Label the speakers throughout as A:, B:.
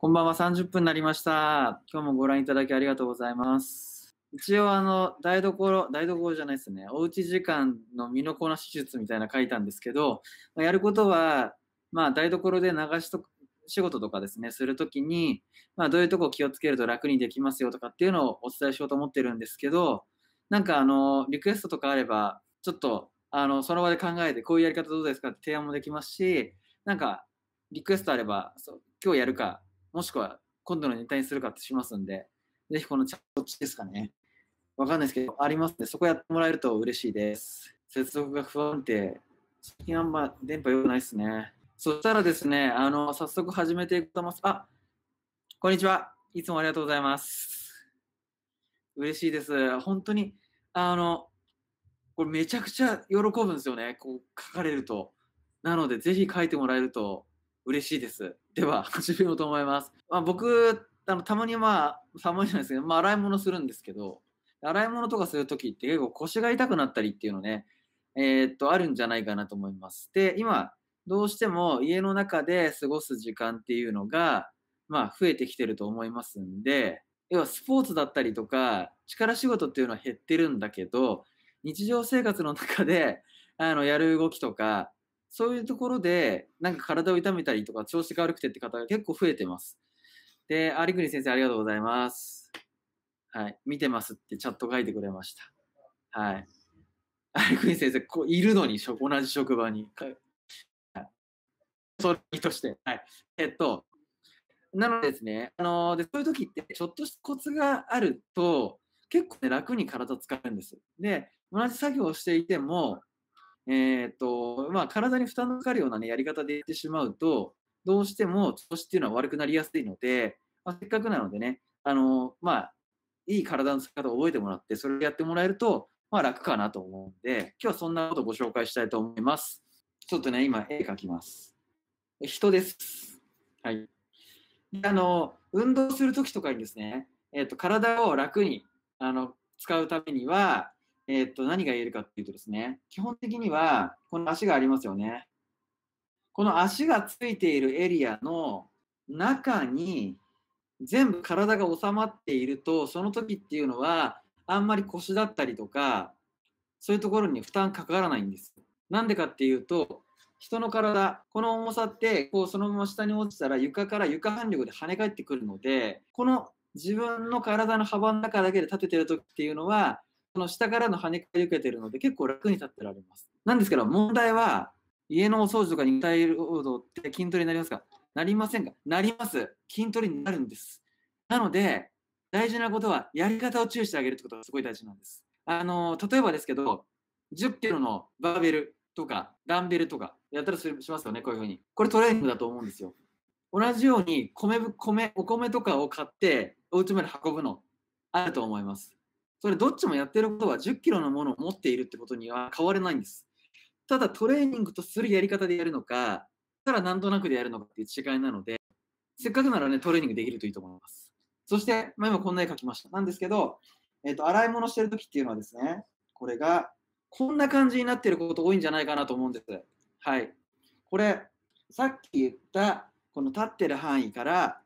A: こんばんは、30分になりました。今日もご覧いただきありがとうございます。一応、あの、台所、台所じゃないですね。おうち時間の身のこなし術みたいな書いたんですけど、まやることは、まあ、台所で流しと仕事とかですね、するときに、まあ、どういうとこ気をつけると楽にできますよとかっていうのをお伝えしようと思ってるんですけど、なんか、あの、リクエストとかあれば、ちょっと、あの、その場で考えて、こういうやり方どうですかって提案もできますし、なんか、リクエストあれば、そう今日やるか、もしくは今度のネタにするかってしますんで、ぜひこのチャットですかね。わかんないですけど、ありますんで、そこやってもらえると嬉しいです。接続が不安定。最近あんま電波良くないですね。そしたらですね、あの、早速始めていくと思います。あ、こんにちは。いつもありがとうございます。嬉しいです。本当に、あの、これめちゃくちゃ喜ぶんですよね。こう書かれると。なので、ぜひ書いてもらえると嬉しいです。では、始めようと思います。まあ、僕、あのたまにまあ、たまにじゃないですけど、まあ、洗い物するんですけど、洗い物とかするときって結構腰が痛くなったりっていうのね、えーっと、あるんじゃないかなと思います。で、今、どうしても家の中で過ごす時間っていうのが、まあ、増えてきてると思いますんで、要はスポーツだったりとか、力仕事っていうのは減ってるんだけど、日常生活の中で、あの、やる動きとか、そういうところで、なんか体を痛めたりとか、調子が悪くてって方が結構増えてます。で、有国先生ありがとうございます。はい。見てますってチャット書いてくれました。はい。有国先生、こう、いるのに、同じ職場に。かはい。それとして。はい。えっと、なのでですね、あので、そういう時って、ちょっとしたコツがあると、結構ね、楽に体使うんです。で、同じ作業をしていても、えーっと、まあ、体に負担のかかるようなね、やり方でやってしまうと、どうしても調子っていうのは悪くなりやすいので、まあ、せっかくなのでね、あの、まあ、いい体の使い方を覚えてもらって、それをやってもらえると、まあ楽かなと思うんで、今日はそんなことをご紹介したいと思います。ちょっとね、今絵描きます。人です。はい。であの、運動するときとかにですね、えっ、と、体を楽に、あの、使うためには、えっ、と、何が言えるかっていうとですね、基本的には、この足がありますよね。この足がついているエリアの中に、全部体が収まっていると、その時っていうのは、あんまり腰だったりとか、そういうところに負担かからないんです。なんでかっていうと、人の体、この重さって、こうそのまま下に落ちたら床から床反力で跳ね返ってくるので、この自分の体の幅の中だけで立ててる時っていうのは、この下からの跳ね返り受けてるので結構楽に立ってられます。なんですけど、問題は、家のお掃除とか肉体労働って筋トレになりますか？なりませんか？なります。筋トレになるんです。なので、大事なことは、やり方を注意してあげるってことがすごい大事なんです。あの、例えばですけど、10キロのバーベルとか、ダンベルとか、やったらしますよね、こういうふうに。これトレーニングだと思うんですよ。同じように、米、米、お米とかを買って、お家まで運ぶの、あると思います。それ、どっちもやってることは、10キロのものを持っているってことには変われないんです。ただ、トレーニングとするやり方でやるのか、ただなんとなくでやるのかっていう違いなので、せっかくならね、トレーニングできるといいと思います。そして、まあ、今こんな絵描きました。なんですけど、えっ、と、洗い物してるときっていうのはですね、これが、こんな感じになってること多いんじゃないかなと思うんです。はい。これ、さっき言った、この立ってる範囲から、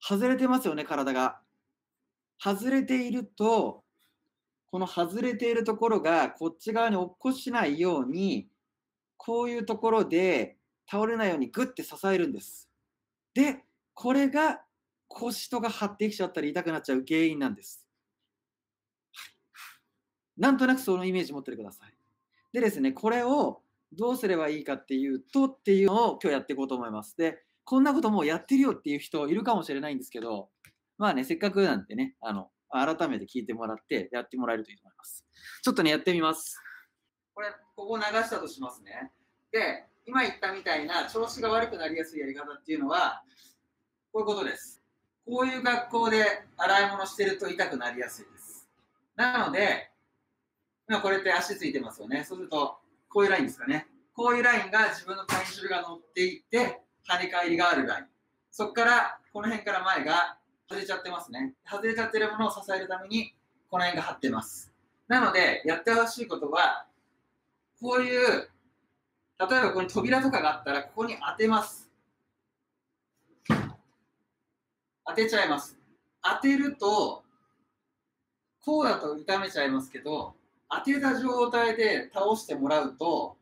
A: 外れてますよね、体が。外れていると、この外れているところが、こっち側に落っこしないように、こういうところで倒れないようにグッて支えるんです。で、これが腰とか張ってきちゃったり痛くなっちゃう原因なんです。なんとなくそのイメージ持っててください。でですね、これをどうすればいいかっていうとっていうのを今日やっていこうと思います。で、こんなこともうやってるよっていう人いるかもしれないんですけど、まあね、せっかくなんでね、あの、改めて聞いてもらってやってもらえるといいと思います。ちょっとね、やってみます。これ、ここ流したとしますね。で、今言ったみたいな調子が悪くなりやすいやり方っていうのは、こういうことです。こういう学校で洗い物してると痛くなりやすいです。なので、今これって足ついてますよね。そうすると、こういうラインですかね。こういうラインが自分の体重が乗っていって、跳ね返りがあるライン。そこから、この辺から前が外れちゃってますね。外れちゃってるものを支えるために、この辺が張ってます。なので、やってほしいことは、こういう、例えばここに扉とかがあったら、ここに当てます。当てちゃいます。当てると、こうだと痛めちゃいますけど、当てた状態で倒してもらうと、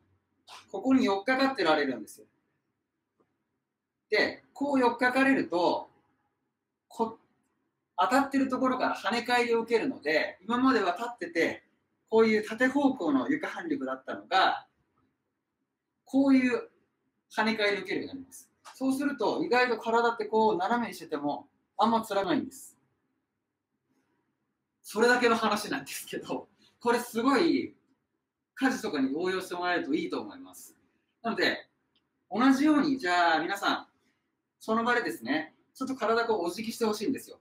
A: ここに寄っかかってられるんですよ。で、こう寄っかかれると、こ当たってるところから跳ね返りを受けるので、今までは立ってて、こういう縦方向の床反力だったのが、こういう跳ね返りを受けるようになります。そうすると、意外と体ってこう斜めにしてても、あんまつらないんです。それだけの話なんですけど、これすごい家事とかに応用してもらえるといいと思います。なので、同じように、じゃあ皆さん、その場でですね、ちょっと体こうお辞儀してほしいんですよ。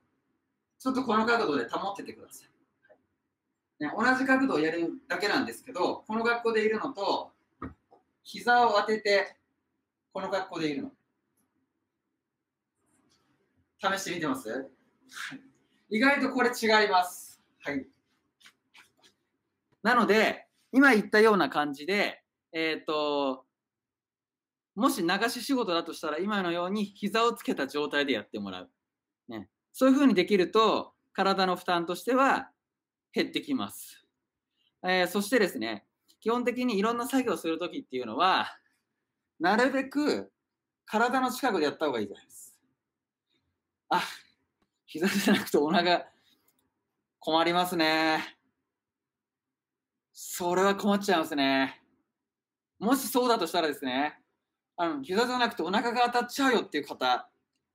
A: ちょっとこの角度で保っててください。ね、同じ角度をやるだけなんですけど、この学校でいるのと、膝を当てて、この格好でいるの。試してみてます？意外とこれ違います。はい。なので、今言ったような感じで、えっ、ー、と、もし流し仕事だとしたら、今のように膝をつけた状態でやってもらう。ね。そういうふうにできると、体の負担としては減ってきます。えー、そしてですね、基本的にいろんな作業をするときっていうのは、なるべく体の近くでやった方がいいじゃないです。あ、膝じゃなくてお腹困りますね。それは困っちゃいますね。もしそうだとしたらですね、あの、膝じゃなくてお腹が当たっちゃうよっていう方、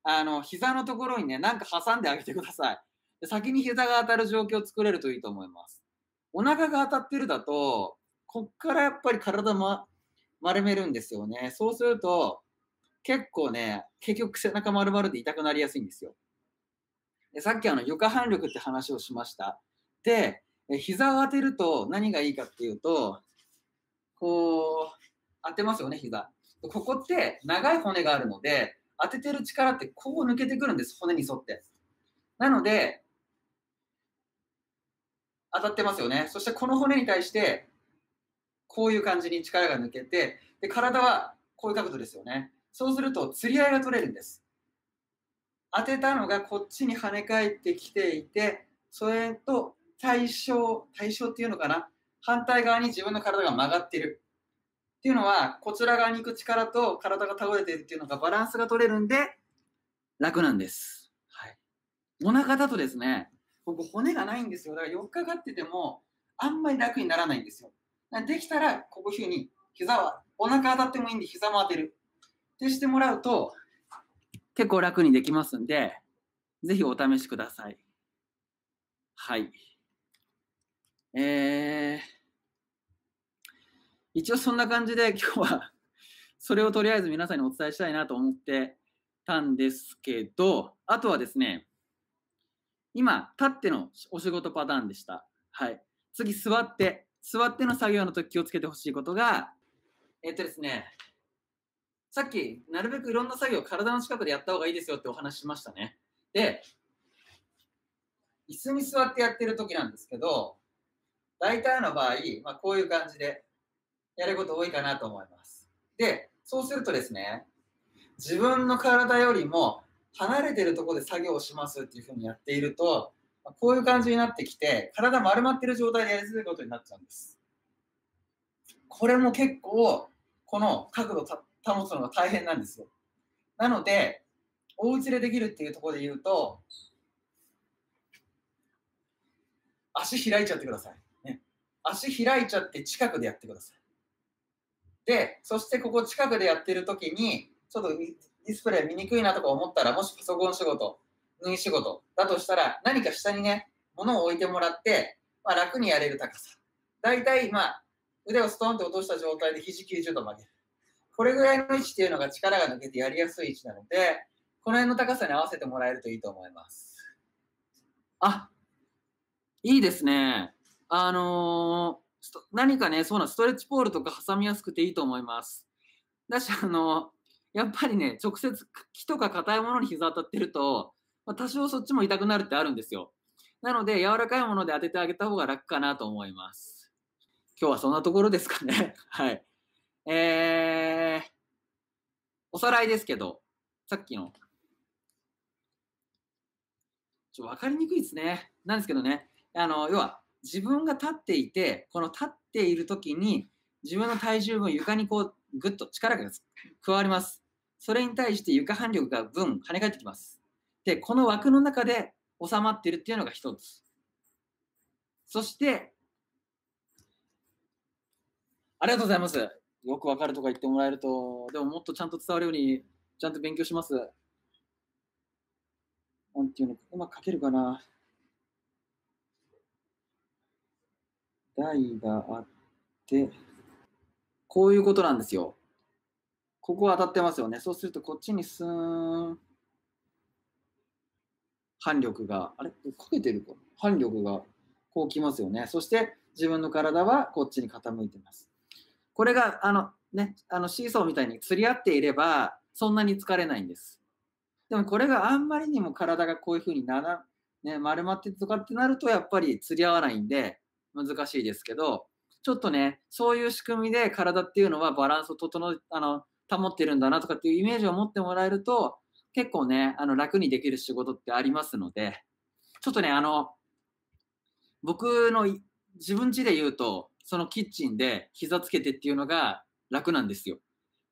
A: あの、膝のところにね、なんか挟んであげてください。で先に膝が当たる状況を作れるといいと思います。お腹が当たってるだと、こっからやっぱり体、ま、丸めるんですよね。そうすると、結構ね、結局背中丸々で痛くなりやすいんですよ。でさっきあの床反力って話をしました。で、膝を当てると何がいいかっていうと、こう、当てますよね、膝。ここって長い骨があるので、当ててる力ってこう抜けてくるんです、骨に沿って。なので、当たってますよね。そしてこの骨に対して、こういう感じに力が抜けて、で、体はこういう角度ですよね。そうすると、釣り合いが取れるんです。当てたのがこっちに跳ね返ってきていて、それと対象、対象っていうのかな？反対側に自分の体が曲がってる。っていうのは、こちら側に行く力と体が倒れているっていうのがバランスが取れるんで、楽なんです。はい。お腹だとですね、ここ骨がないんですよ。だから4日がってても、あんまり楽にならないんですよ。できたら、こういうふうに、膝は、お腹当たってもいいんで、膝も当てる。ってしてもらうと、結構楽にできますんで、ぜひお試しください。はい。えー、一応そんな感じで今日は それをとりあえず皆さんにお伝えしたいなと思ってたんですけど、あとはですね、今、立ってのお仕事パターンでした。はい。次、座って。座っての作業の時気をつけてほしいことが、えっとですね、さっき、なるべくいろんな作業体の近くでやった方がいいですよってお話しましたね。で、椅子に座ってやってる時なんですけど、大体の場合、まあ、こういう感じでやること多いかなと思います。で、そうするとですね、自分の体よりも離れてるところで作業をしますっていうふうにやっていると、こういう感じになってきて、体丸まってる状態でやりづらいことになっちゃうんです。これも結構、この角度保つのが大変なんですよ。なので、お家でできるっていうところで言うと、足開いちゃってください。ね、足開いちゃって近くでやってください。で、そしてここ近くでやってる時に、ちょっとディスプレイ見にくいなとか思ったら、もしパソコン仕事、縫い仕事だとしたら、何か下にね、物を置いてもらって、まあ、楽にやれる高さ。だいたい、まあ、腕をストンと落とした状態で肘90度曲げる。これぐらいの位置っていうのが力が抜けてやりやすい位置なので、この辺の高さに合わせてもらえるといいと思います。あ、いいですね。あのー、何かね、そうなストレッチポールとか挟みやすくていいと思います。だし、あの、やっぱりね、直接木とか硬いものに膝当たってると、まあ、多少そっちも痛くなるってあるんですよ。なので、柔らかいもので当ててあげた方が楽かなと思います。今日はそんなところですかね。はい。えー、おさらいですけど、さっきの、ちょっと分かりにくいですね。なんですけどね、あの要は自分が立っていて、この立っている時に自分の体重分床にこうぐっと力が加わります。それに対して床反力が分跳ね返ってきます。で、この枠の中で収まっているっていうのが一つ。そして、ありがとうございます。よくわかるとか言ってもらえると、でももっとちゃんと伝わるように、ちゃんと勉強します。なんていうの、うまく書けるかな。台があって、こういうことなんですよ。ここ当たってますよね。そうすると、こっちにスーン、反力が、あれ？かけてるか？反力がこうきますよね。そして自分の体はこっちに傾いてます。これが、あの、ね、あのシーソーみたいに釣り合っていれば、そんなに疲れないんです。でもこれがあんまりにも体がこういうふうになら、ね、丸まってとかってなると、やっぱり釣り合わないんで、難しいですけど、ちょっとね、そういう仕組みで体っていうのはバランスを整え、あの、保ってるんだなとかっていうイメージを持ってもらえると、結構ね、あの、楽にできる仕事ってありますので、ちょっとね、あの、僕の自分家で言うと、そのキッチンで膝つけてっていうのが楽なんですよ。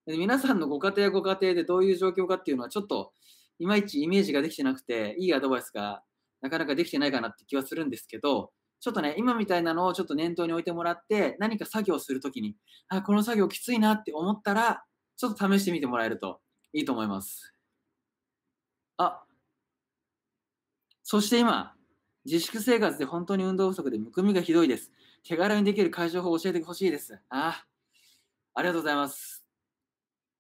A: で皆さんのご家庭ご家庭でどういう状況かっていうのはちょっといまいちイメージができてなくて、いいアドバイスがなかなかできてないかなって気はするんですけど、ちょっとね、今みたいなのをちょっと念頭に置いてもらって、何か作業するときに、あ、この作業きついなって思ったら、ちょっと試してみてもらえるといいと思います。あ、そして今、自粛生活で本当に運動不足でむくみがひどいです。手軽にできる解消法を教えてほしいです。あ、ありがとうございます。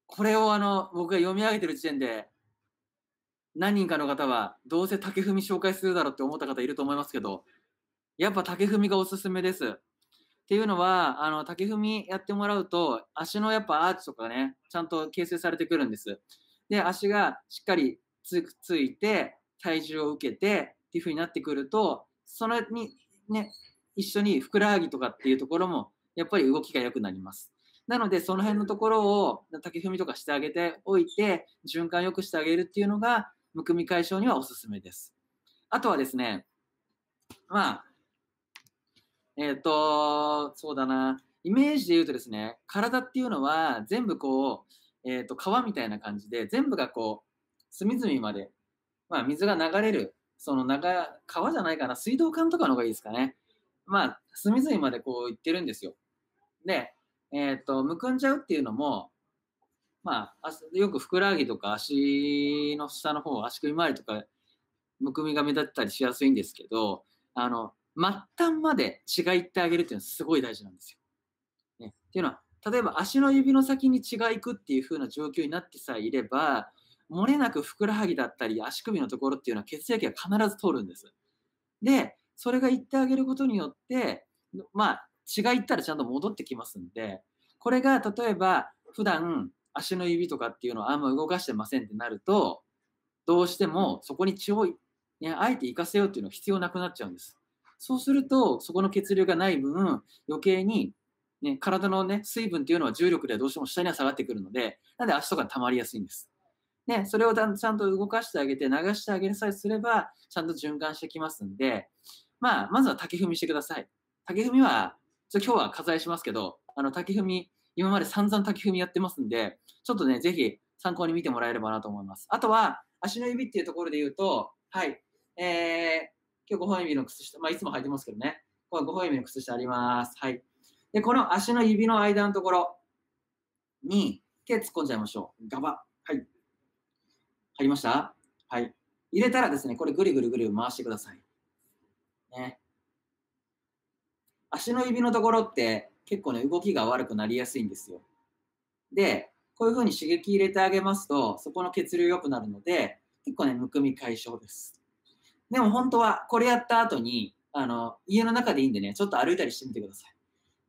A: これをあの、僕が読み上げてる時点で、何人かの方は、どうせ竹踏み紹介するだろうって思った方いると思いますけど、やっぱ竹踏みがおすすめです。っていうのは、あの、竹踏みやってもらうと、足のやっぱアーチとかね、ちゃんと形成されてくるんです。で、足がしっかりつついて、体重を受けてっていう風になってくると、それにね、一緒にふくらはぎとかっていうところも、やっぱり動きが良くなります。なので、その辺のところを竹踏みとかしてあげておいて、循環良くしてあげるっていうのが、むくみ解消にはおすすめです。あとはですね、まあ、えっ、ー、と、そうだな、イメージで言うとですね、体っていうのは全部こう、えっ、ー、と、川みたいな感じで、全部がこう、隅々まで、まあ、水が流れる、その流、川じゃないかな、水道管とかの方がいいですかね。まあ、隅々までこう行ってるんですよ。で、えっ、ー、と、むくんじゃうっていうのも、まあ、よくふくらはぎとか足の下の方、足首周りとか、むくみが目立ったりしやすいんですけど、あの、末端まで血がいってあげるっていうのはすごい大事なんですよ。ね、っていうのは、例えば足の指の先に血が行くっていう風な状況になってさえいれば、漏れなくふくらはぎだったり足首のところっていうのは血液が必ず通るんです。で、それが行ってあげることによって、まあ、血が行ったらちゃんと戻ってきますんで、これが例えば普段足の指とかっていうのをあんま動かしてませんってなると、どうしてもそこに血を、ね、あえて行かせようっていうのは必要なくなっちゃうんです。そうすると、そこの血流がない分、余計に、ね、体の、ね、水分っていうのは重力ではどうしても下には下がってくるので、なんで足とか溜まりやすいんです。ね、それをちゃんと動かしてあげて、流してあげるさえすれば、ちゃんと循環してきますんで、まあ、まずは竹踏みしてください。竹踏みは、ちょ今日は割愛しますけど、あの、竹踏み、今まで散々竹踏みやってますんで、ちょっとね、ぜひ参考に見てもらえればなと思います。あとは、足の指っていうところで言うと、はい、えー、今日5本指の靴下、まあ、いつも履いてますけどね。これ5本指の靴下あります。はい。で、この足の指の間のところに手突っ込んじゃいましょう。ガバ。はい。入りました？はい。入れたらですね、これぐりぐりぐり回してください。ね。足の指のところって結構ね、動きが悪くなりやすいんですよ。で、こういうふうに刺激入れてあげますと、そこの血流良くなるので、結構ね、むくみ解消です。でも本当はこれやった後に、あの、家の中でいいんでね、ちょっと歩いたりしてみてください。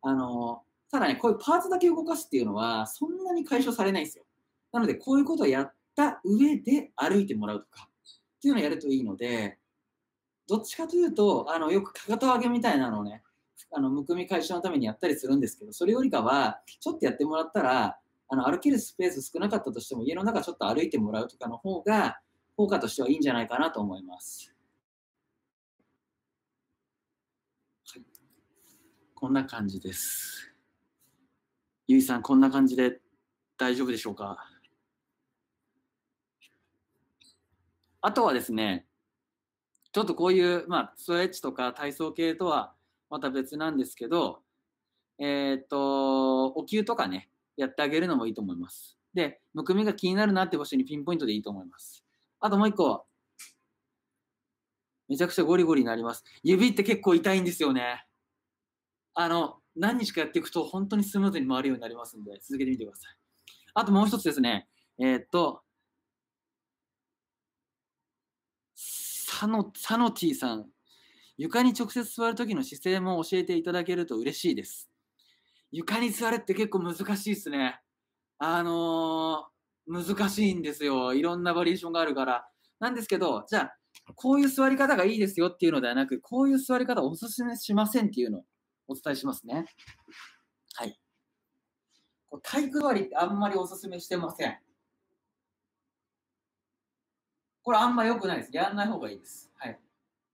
A: あの、ただね、こういうパーツだけ動かすっていうのは、そんなに解消されないんですよ。なので、こういうことをやった上で歩いてもらうとか、っていうのをやるといいので、どっちかというと、あの、よくかかと上げみたいなのをね、あの、むくみ解消のためにやったりするんですけど、それよりかは、ちょっとやってもらったら、あの、歩けるスペース少なかったとしても、家の中ちょっと歩いてもらうとかの方が、効果としてはいいんじゃないかなと思います。こんな感じです。ゆいさん、こんな感じで大丈夫でしょうか？あとはですね、ちょっとこういう、まあ、ストレッチとか体操系とはまた別なんですけど、えっ、と、お灸とかね、やってあげるのもいいと思います。で、むくみが気になるなって場所にピンポイントでいいと思います。あともう一個、めちゃくちゃゴリゴリになります。指って結構痛いんですよね。あの、何日かやっていくと本当にスムーズに回るようになりますんで、続けてみてください。あともう一つですね、えー、っと、サノ、サノティさん、床に直接座るときの姿勢も教えていただけると嬉しいです。床に座るって結構難しいですね。あのー、難しいんですよ。いろんなバリエーションがあるから。なんですけど、じゃあ、こういう座り方がいいですよっていうのではなく、こういう座り方をお勧めしませんっていうのをお伝えしますね。はい。体育座りってあんまりお勧めしてません。これあんま良くないです。やんない方がいいです。はい。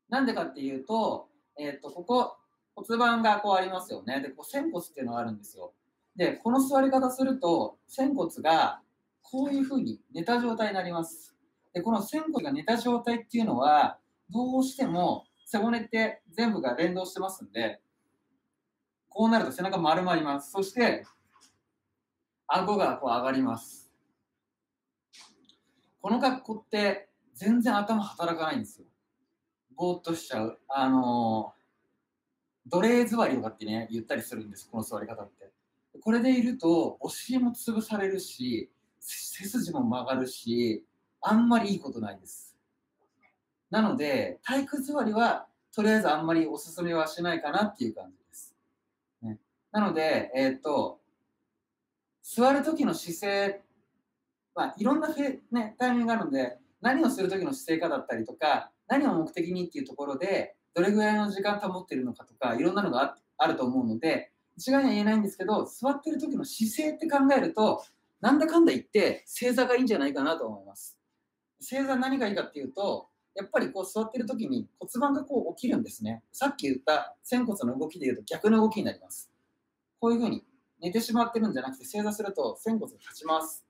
A: なんでかっていうと、えっ、と、ここ、骨盤がこうありますよね。で、こう仙骨っていうのがあるんですよ。で、この座り方すると、仙骨がこういうふうに寝た状態になります。で、この仙骨が寝た状態っていうのは、どうしても背骨って全部が連動してますんで、こうなると背中丸まります。そして、顎がこう上がります。この格好って全然頭働かないんですよ。ぼーっとしちゃう。あのー、奴隷座りとかってね、言ったりするんです、この座り方って。これでいると、お尻も潰されるし、背筋も曲がるし、あんまりいいことないです。なので、体育座りは、とりあえずあんまりおすすめはしないかなっていう感じです。ね、なので、えー、っと、座る時の姿勢、まあ、いろんなね、タイミングがあるので、何をする時の姿勢かだったりとか、何を目的にっていうところで、どれぐらいの時間保ってるのかとか、いろんなのがあると思うので、一概には言えないんですけど、座ってる時の姿勢って考えると、なんだかんだ言って正座がいいんじゃないかなと思います。正座何がいいかっていうと、やっぱりこう座ってる時に骨盤がこう起きるんですね。さっき言った仙骨の動きで言うと逆の動きになります。こういうふうに寝てしまってるんじゃなくて正座すると仙骨が立ちます。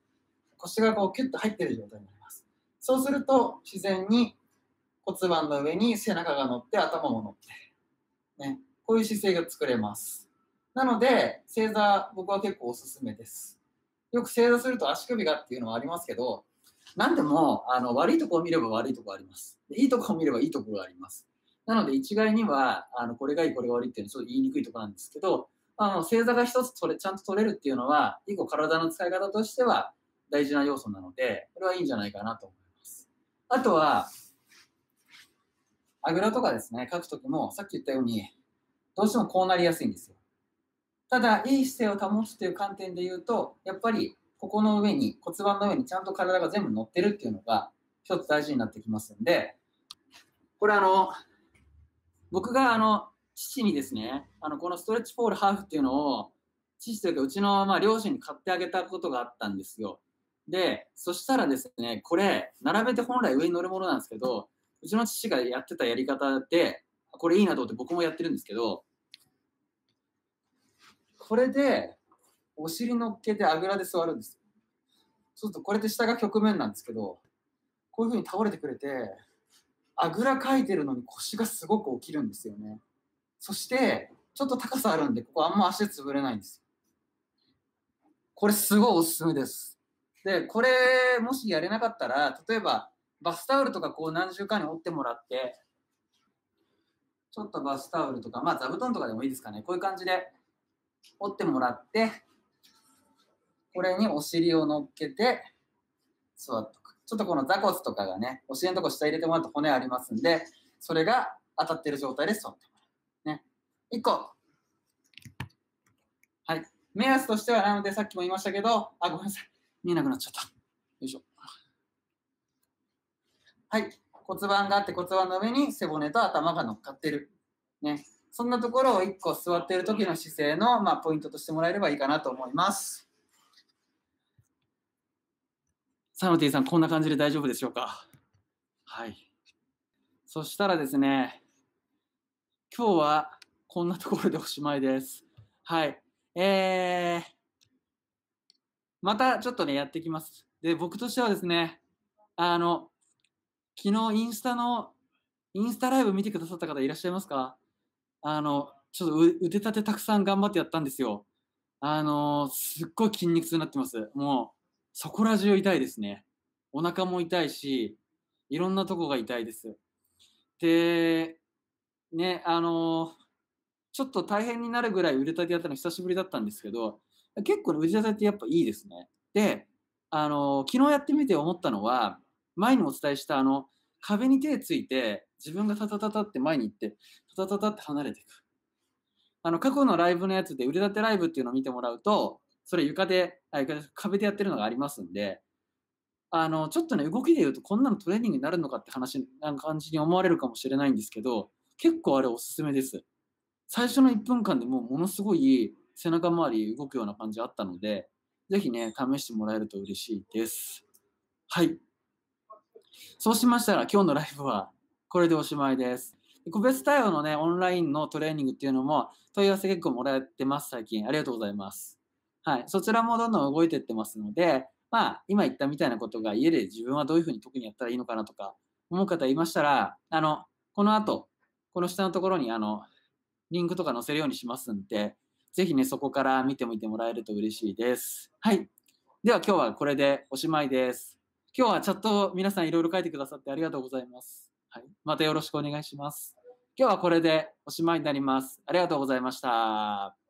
A: 腰がこうキュッと入ってる状態になります。そうすると自然に骨盤の上に背中が乗って頭も乗って、ね、こういう姿勢が作れます。なので、正座、僕は結構おすすめです。よく正座すると足首がっていうのはありますけど、何でもあの悪いところを見れば悪いところあります。いいところを見ればいいところがあります。なので、一概には、あのこれがいい、これが悪いっていうのはちょっと言いにくいところなんですけど、あの正座が一つ取れちゃんと取れるっていうのは、一個体の使い方としては大事な要素なので、これはいいんじゃないかなと思います。あとは、あぐらとかですね、書くときも、さっき言ったように、どうしてもこうなりやすいんですよ。ただ、いい姿勢を保つという観点で言うと、やっぱりここの上に、骨盤の上にちゃんと体が全部乗ってるっていうのが一つ大事になってきますんで、これあの、僕があの、父にですね、あの、このストレッチポールハーフっていうのを、父というかうちのまあ両親に買ってあげたことがあったんですよ。で、そしたらですね、これ、並べて本来上に乗るものなんですけど、うちの父がやってたやり方で、これいいなと思って僕もやってるんですけど、これで、お尻乗っけてあぐらで座るんです。そうすると、これって下が曲面なんですけど、こういうふうに倒れてくれて、あぐらかいてるのに腰がすごく起きるんですよね。そして、ちょっと高さあるんで、ここあんま足潰れないんですよ。これすごいおすすめです。で、これ、もしやれなかったら、例えば、バスタオルとかこう何重かに折ってもらって、ちょっとバスタオルとか、まあ座布団とかでもいいですかね。こういう感じで折ってもらって、これにお尻を乗っけて座っとく。ちょっとこの座骨とかがね、お尻のとこ下入れてもらうと骨ありますんで、それが当たってる状態で座ってもらう。ね。1個。はい。目安としては、なのでさっきも言いましたけど、あ、ごめんなさい。見えなくなっちゃった。よいしょ。はい。骨盤があって骨盤の上に背骨と頭が乗っかってる。ね。そんなところを1個座っている時の姿勢の、まあ、ポイントとしてもらえればいいかなと思います。サノティさん、こんな感じで大丈夫でしょうか？はい。そしたらですね、今日はこんなところでおしまいです。はい。えー、またちょっとね、やっていきます。で、僕としてはですね、あの、昨日インスタの、インスタライブ見てくださった方いらっしゃいますか？あの、ちょっと腕立てたくさん頑張ってやったんですよ。あの、すっごい筋肉痛になってます。もう、そこら中痛いですね。お腹も痛いし、いろんなとこが痛いです。で、ね、あのちょっと大変になるぐらい腕立てやったの久しぶりだったんですけど、結構腕立てってやっぱいいですね。で、あの昨日やってみて思ったのは、前にお伝えしたあの、壁に手ついて、自分がタタタタって前に行って、タタタタって離れていく。あの、過去のライブのやつで腕立てライブっていうのを見てもらうと、それ床で、あ床で壁でやってるのがありますんで、あの、ちょっとね、動きで言うとこんなのトレーニングになるのかって話、な感じに思われるかもしれないんですけど、結構あれおすすめです。最初の1分間でもうものすごい背中周り動くような感じあったので、ぜひね、試してもらえると嬉しいです。はい。そうしましたら今日のライブはこれでおしまいです。個別対応のね、オンラインのトレーニングっていうのも問い合わせ結構もらってます、最近。ありがとうございます。はい。そちらもどんどん動いていってますので、まあ、今言ったみたいなことが家で自分はどういうふうに特にやったらいいのかなとか思う方いましたら、あの、この後、この下のところにあの、リンクとか載せるようにしますんで、ぜひね、そこから見てみてもらえると嬉しいです。はい。では今日はこれでおしまいです。今日はチャット皆さんいろいろ書いてくださってありがとうございます。はい。またよろしくお願いします。今日はこれでおしまいになります。ありがとうございました。